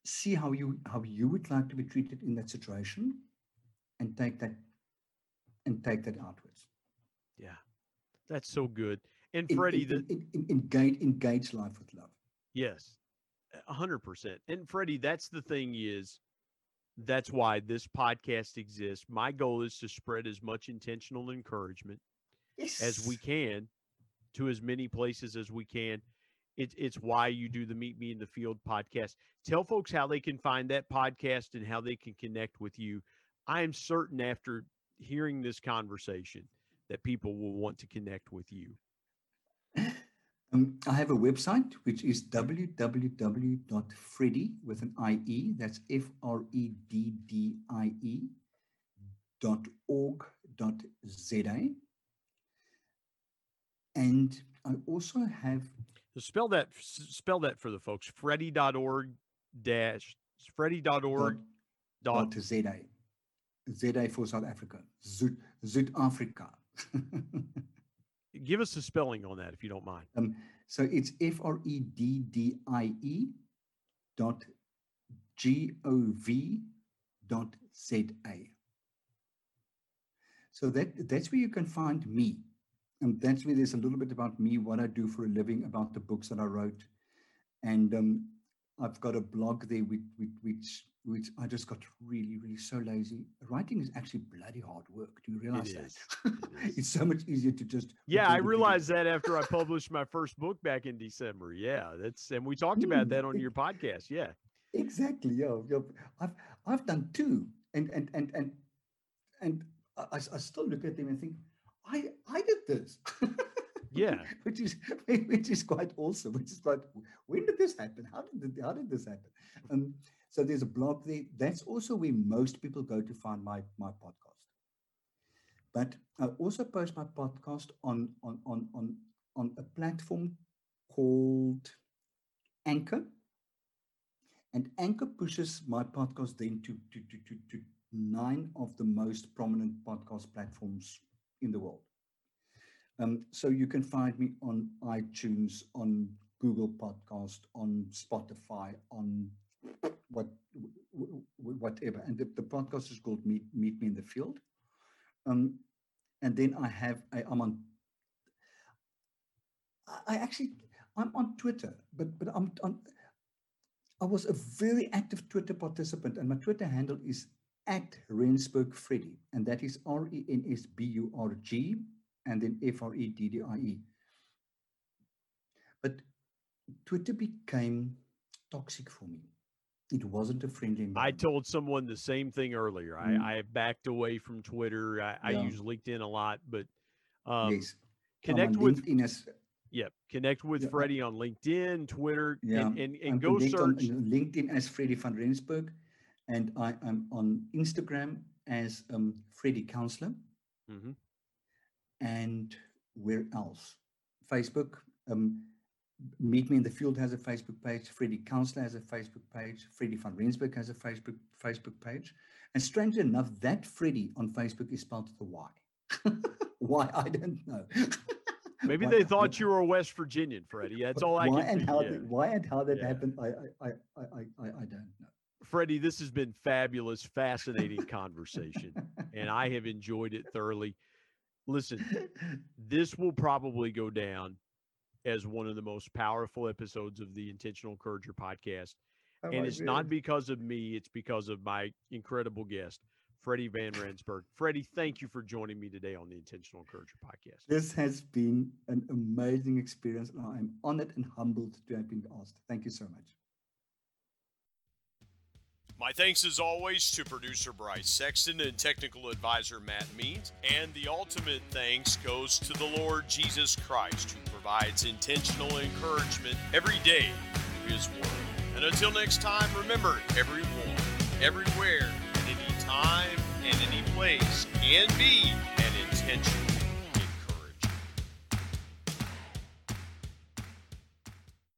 see how you how you would like to be treated in that situation, and take that and take that outwards. Yeah, that's so good. And Freddie, in, engage engage life with love. Yes, a hundred percent. And Freddie, that's the thing is, that's why this podcast exists. My goal is to spread as much intentional encouragement yes. as we can to as many places as we can. It's it's why you do the Meet Me in the Field podcast. Tell folks how they can find that podcast and how they can connect with you I am certain after hearing this conversation that people will want to connect with you. Um, I have a website which is www.freddie with an IE, that's F R E D D I E dot org dot ZA. And I also have spell that spell that for the folks. Freddie.org dash Freddie.org dot, dot ZA. ZA for South Africa, Zuid, Africa. Give us the spelling on that if you don't mind. Um, so it's F R E D D I E dot G O V dot Z A. So that that's where you can find me. And that's where there's a little bit about me, what I do for a living, about the books that I wrote. And um, I've got a blog there which, which, which I just got really, really so lazy. Writing is actually bloody hard work. Do you realize that? It it's so much easier to just. Yeah, I realized that after I published my first book back in December. Yeah, that's and we talked about that on your podcast. Yeah, exactly. Yeah, yeah. I've I've done two, and and and and and I, I still look at them and think, I I did this. yeah which is which is quite awesome which is quite when did this happen how did how did this happen um so there's a blog there. That's also where most people go to find my, my podcast. But I also post my podcast on, on, on, on, on a platform called Anchor. And Anchor pushes my podcast then to, to, to, to, to nine of the most prominent podcast platforms in the world. Um, so you can find me on iTunes, on Google Podcast, on Spotify, on what whatever. And the, the podcast is called Meet Meet Me in the Field. Um, and then I have I, I'm on. I actually I'm on Twitter, but but I'm on. I was a very active Twitter participant, and my Twitter handle is at Rensburg Freddy, and that is R E N S B U R G and then F R E D D I E. But Twitter became toxic for me. It wasn't a friendly I told someone the same thing earlier. Mm. I, I backed away from Twitter. I, I use LinkedIn a lot, but um, yes. connect with as, Yep. Connect with yeah. Freddie on LinkedIn, Twitter, yeah. and, and, and go search. LinkedIn as Freddie van Rensburg, and I am on Instagram as um, Freddie Counselor. Mm-hmm. And where else? Facebook. Um, Meet Me in the Field has a Facebook page. Freddie Counselor has a Facebook page. Freddie van Rensburg has a Facebook Facebook page. And strangely enough, that Freddie on Facebook is spelled with a Y. Why I don't know. Maybe why, they thought you were a West Virginian, Freddie. That's all I why can and how that, Why and how that yeah. happened, I, I, I, I, I don't know. Freddie, this has been fabulous, fascinating conversation, and I have enjoyed it thoroughly. Listen, this will probably go down as one of the most powerful episodes of the Intentional Encourager podcast. Oh, and it's not because of me, it's because of my incredible guest, Freddie Van Rensburg. Freddie, thank you for joining me today on the Intentional Encourager podcast. This has been an amazing experience, and I'm honored and humbled to have been asked. Thank you so much. My thanks as always to producer Bryce Sexton and technical advisor Matt Means. And the ultimate thanks goes to the Lord Jesus Christ, who provides intentional encouragement every day through His Word. And until next time, remember everyone, everywhere, at any time, and any place can be an intentional